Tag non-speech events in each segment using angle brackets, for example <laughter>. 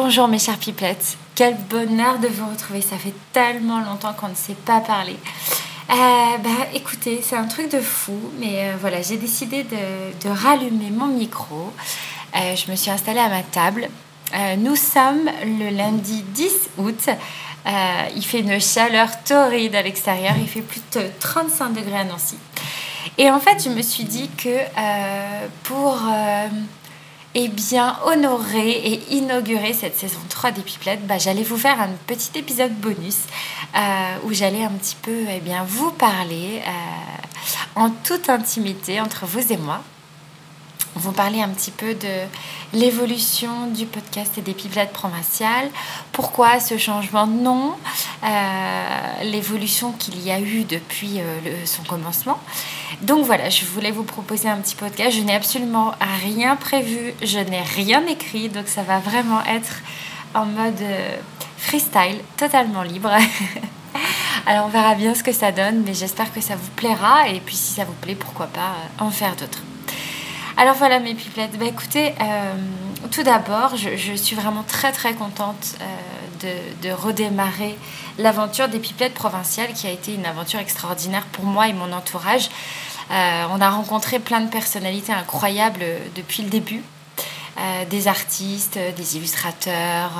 Bonjour mes chers pipelettes, quel bonheur de vous retrouver, ça fait tellement longtemps qu'on ne s'est pas parlé. Euh, bah écoutez, c'est un truc de fou, mais euh, voilà, j'ai décidé de, rallumer mon micro. Euh, je me suis installée à ma table. nous sommes le lundi 10 août. il fait une chaleur torride à l'extérieur, il fait plus de 35 degrés à Nancy. Et en fait, je me suis dit que pour eh bien, honorer et inaugurer cette saison 3 des Pipelettes, bah, j'allais vous faire un petit épisode bonus euh, où j'allais un petit peu eh bien, vous parler euh, en toute intimité entre vous et moi vous parler un petit peu de l'évolution du podcast et des pipelettes provinciales. Pourquoi ce changement de nom euh, L'évolution qu'il y a eu depuis euh, son commencement. Donc voilà, je voulais vous proposer un petit podcast. Je n'ai absolument rien prévu, je n'ai rien écrit, donc ça va vraiment être en mode euh, freestyle, totalement libre. <laughs> Alors on verra bien ce que ça donne, mais j'espère que ça vous plaira. Et puis si ça vous plaît, pourquoi pas en faire d'autres. Alors voilà mes pipelettes. Bah écoutez, euh, tout d'abord, je, suis vraiment très très contente euh, de, redémarrer l'aventure des pipelettes provinciales qui a été une aventure extraordinaire pour moi et mon entourage. Euh, on a rencontré plein de personnalités incroyables depuis le début. Des artistes, des illustrateurs,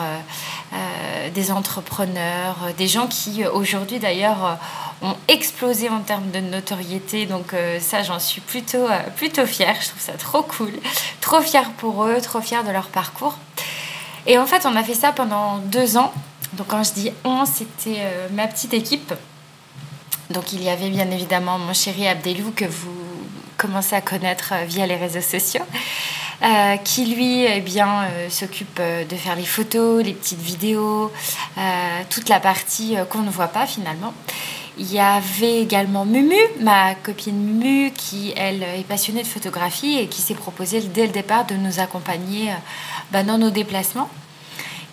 des entrepreneurs, des gens qui aujourd'hui d'ailleurs ont explosé en termes de notoriété. Donc euh, ça, j'en suis plutôt, euh, plutôt fière. Je trouve ça trop cool. Trop fière pour eux, trop fière de leur parcours. Et en fait, on a fait ça pendant deux ans. Donc quand je dis on, c'était euh, ma petite équipe. Donc il y avait bien évidemment mon chéri Abdelou que vous commencez à connaître via les réseaux sociaux. Qui lui eh bien s'occupe de faire les photos, les petites vidéos, toute la partie qu'on ne voit pas finalement. Il y avait également Mumu, ma copine Mumu, qui elle est passionnée de photographie et qui s'est proposée dès le départ de nous accompagner euh, bah, dans nos déplacements.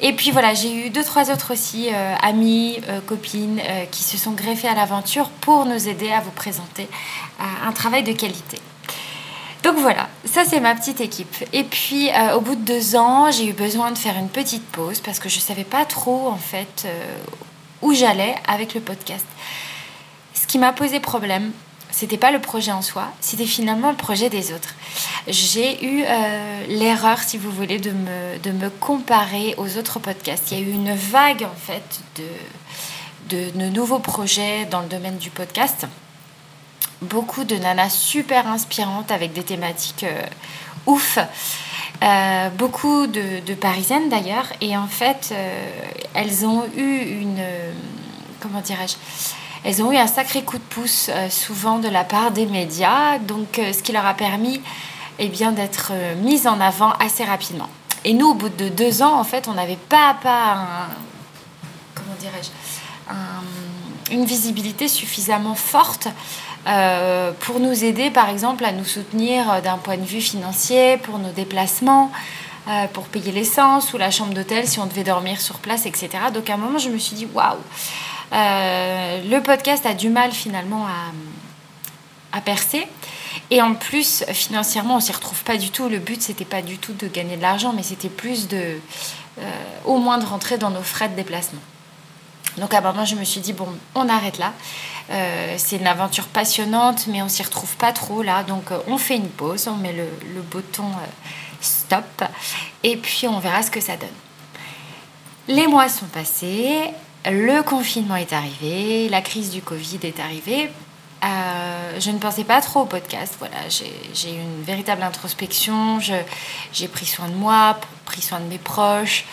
Et puis voilà, j'ai eu deux, trois autres aussi, euh, amis, euh, copines, qui se sont greffés à l'aventure pour nous aider à vous présenter un travail de qualité. Donc voilà, ça c'est ma petite équipe. Et puis au bout de deux ans, j'ai eu besoin de faire une petite pause parce que je ne savais pas trop en fait où j'allais avec le podcast. Ce qui m'a posé problème, c'était pas le projet en soi, c'était finalement le projet des autres. J'ai eu euh, l'erreur, si vous voulez, de me, de me comparer aux autres podcasts. Il y a eu une vague, en fait, de, de, nouveaux projets dans le domaine du podcast. Beaucoup de nanas super inspirantes avec des thématiques euh, ouf. Euh, beaucoup de, parisiennes d'ailleurs. Et en fait, elles ont eu une. comment dirais-je elles ont eu un sacré coup de pouce euh, souvent de la part des médias, donc euh, ce qui leur a permis eh bien, d'être euh, mises en avant assez rapidement. Et nous, au bout de deux ans, en fait, on n'avait pas à pas un, comment dirais-je, une visibilité suffisamment forte pour nous aider, par exemple, à nous soutenir d'un point de vue financier, pour nos déplacements, pour payer l'essence ou la chambre d'hôtel si on devait dormir sur place, etc. Donc à un moment, je me suis dit, waouh, euh, le podcast a du mal finalement à, percer. Et en plus, financièrement, on s'y retrouve pas du tout. Le but, c'était pas du tout de gagner de l'argent, mais c'était plus de, euh, au moins de rentrer dans nos frais de déplacement. Donc à un moment, je me suis dit, bon, on arrête là. Euh, c'est une aventure passionnante, mais on s'y retrouve pas trop là. Donc on fait une pause, on met le, bouton stop, et puis on verra ce que ça donne. Les mois sont passés, le confinement est arrivé, la crise du Covid est arrivée. Euh, je ne pensais pas trop au podcast. Voilà, j'ai eu une véritable introspection. J'ai pris soin de moi, pris soin de mes proches.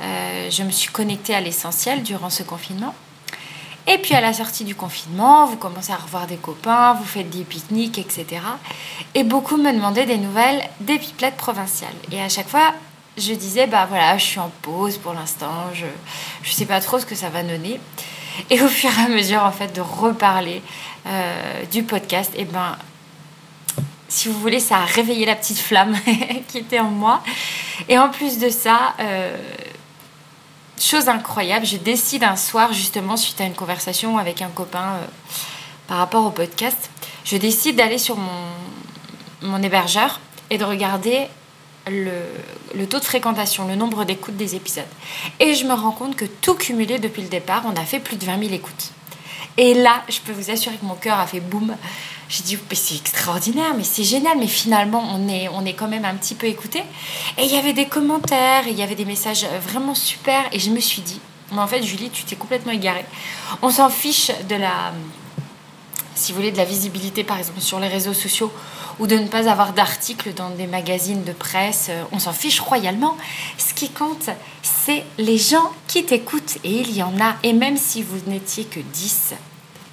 Euh, je me suis connectée à l'essentiel durant ce confinement. Et puis à la sortie du confinement, vous commencez à revoir des copains, vous faites des pique-niques, etc. Et beaucoup me demandaient des nouvelles des pipelettes provinciales. Et à chaque fois, je disais, bah voilà, je suis en pause pour l'instant, je ne sais pas trop ce que ça va donner. Et au fur et à mesure, en fait, de reparler euh, du podcast, et eh ben, si vous voulez, ça a réveillé la petite flamme <laughs> qui était en moi. Et en plus de ça, euh, chose incroyable, je décide un soir, justement, suite à une conversation avec un copain euh, par rapport au podcast, je décide d'aller sur mon, mon hébergeur et de regarder le, taux de fréquentation, le nombre d'écoutes des épisodes. Et je me rends compte que tout cumulé depuis le départ, on a fait plus de 20 000 écoutes. Et là, je peux vous assurer que mon cœur a fait boum. J'ai dit, c'est extraordinaire, mais c'est génial, mais finalement, on est, on est quand même un petit peu écouté. Et il y avait des commentaires, il y avait des messages vraiment super, et je me suis dit, mais en fait, Julie, tu t'es complètement égarée. On s'en fiche de la, si vous voulez, de la visibilité, par exemple, sur les réseaux sociaux, ou de ne pas avoir d'articles dans des magazines de presse. Euh, on s'en fiche royalement. Ce qui compte, c'est les gens qui t'écoutent. Et il y en a. Et même si vous n'étiez que 10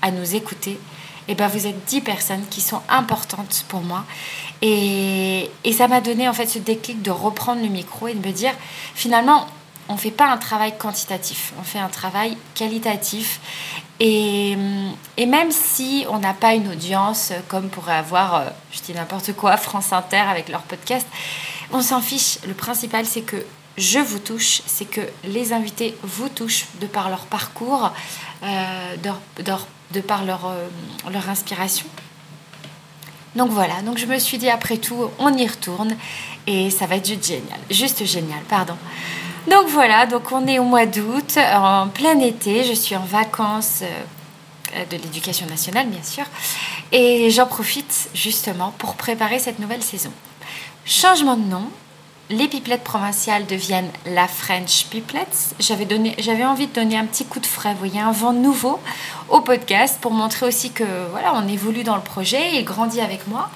à nous écouter, eh ben vous êtes 10 personnes qui sont importantes pour moi. Et, et ça m'a donné en fait ce déclic de reprendre le micro et de me dire finalement, on ne fait pas un travail quantitatif, on fait un travail qualitatif. Et, et même si on n'a pas une audience comme pourrait avoir, euh, je dis n'importe quoi, <laughs> France Inter avec leur podcast, on s'en fiche. Le principal, c'est que je vous touche, c'est que les invités vous touchent de par leur parcours, euh, de, par euh, leur inspiration. Donc voilà, donc je me suis dit après tout, on y retourne et ça va être juste génial, juste génial, pardon. Donc voilà, donc on est au mois d'août, en plein été, je suis en vacances euh, de l'éducation nationale bien sûr, et j'en profite justement pour préparer cette nouvelle saison. Changement de nom, les pipelettes provinciales deviennent la French Pipelettes. J'avais, donné, j'avais envie de donner un petit coup de frais, vous voyez, un vent nouveau au podcast pour montrer aussi que voilà, on évolue dans le projet, il grandit avec moi.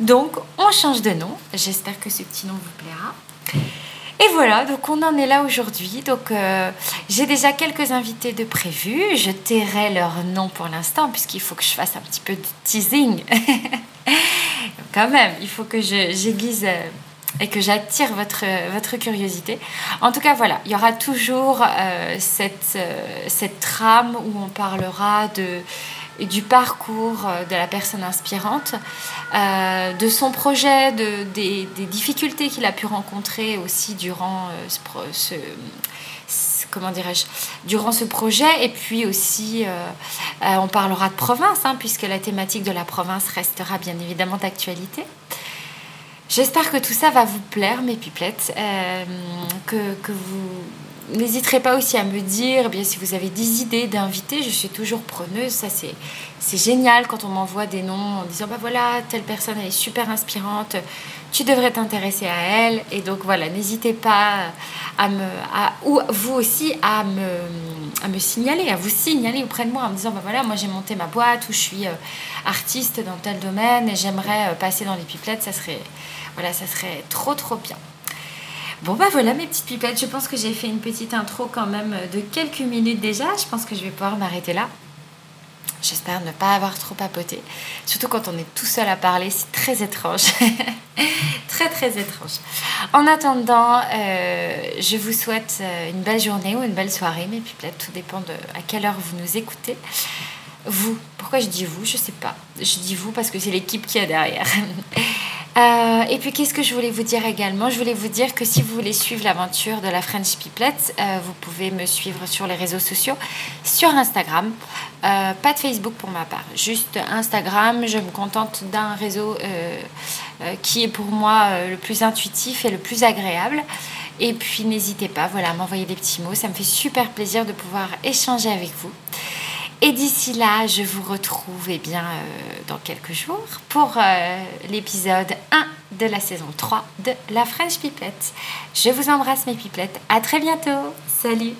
Donc, on change de nom. J'espère que ce petit nom vous plaira. Et voilà, donc on en est là aujourd'hui. Donc euh, j'ai déjà quelques invités de prévus. Je tairai leur nom pour l'instant puisqu'il faut que je fasse un petit peu de teasing. <laughs> Quand même, il faut que j'aiguise euh, et que j'attire votre, votre curiosité. En tout cas, voilà, il y aura toujours euh, cette, cette trame où on parlera de du parcours euh, de la personne inspirante, euh, de son projet, de, des, difficultés qu'il a pu rencontrer aussi durant euh, ce, comment dirais-je, durant ce projet. Et puis aussi, on parlera de province, hein, puisque la thématique de la province restera bien évidemment d'actualité. J'espère que tout ça va vous plaire, mes pipelettes, que, que vous n'hésiterez pas aussi à me dire, eh bien si vous avez des idées d'invités, je suis toujours preneuse. Ça, c'est, génial quand on m'envoie des noms en disant, bah voilà, telle personne, est super inspirante, tu devrais t'intéresser à elle. Et donc voilà, n'hésitez pas à me, ou vous aussi à me, à me signaler, à vous signaler auprès de moi en me disant, bah voilà, moi j'ai monté ma boîte ou je suis euh, artiste dans tel domaine et j'aimerais euh, passer dans les pipelettes. Ça serait, voilà, ça serait trop trop bien. Bon bah voilà mes petites pipettes, je pense que j'ai fait une petite intro quand même de quelques minutes déjà, je pense que je vais pouvoir m'arrêter là. J'espère ne pas avoir trop papoté. Surtout quand on est tout seul à parler, c'est très étrange. <laughs> très très étrange. En attendant, euh, je vous souhaite euh, une belle journée ou une belle soirée, mes pipettes. Tout dépend de à quelle heure vous nous écoutez. Vous, pourquoi je dis vous? Je sais pas. Je dis vous parce que c'est l'équipe qui est derrière. <laughs> Euh, et puis, qu'est-ce que je voulais vous dire également? Je voulais vous dire que si vous voulez suivre l'aventure de la French Piplet, euh, vous pouvez me suivre sur les réseaux sociaux, sur Instagram. Euh, pas de Facebook pour ma part, juste Instagram. Je me contente d'un réseau qui est pour moi le plus intuitif et le plus agréable. Et puis, n'hésitez pas voilà, à m'envoyer des petits mots. Ça me fait super plaisir de pouvoir échanger avec vous. Et d'ici là, je vous retrouve eh bien, euh, dans quelques jours pour euh, l'épisode 1 de la saison 3 de La French Pipette. Je vous embrasse mes pipelettes. À très bientôt. Salut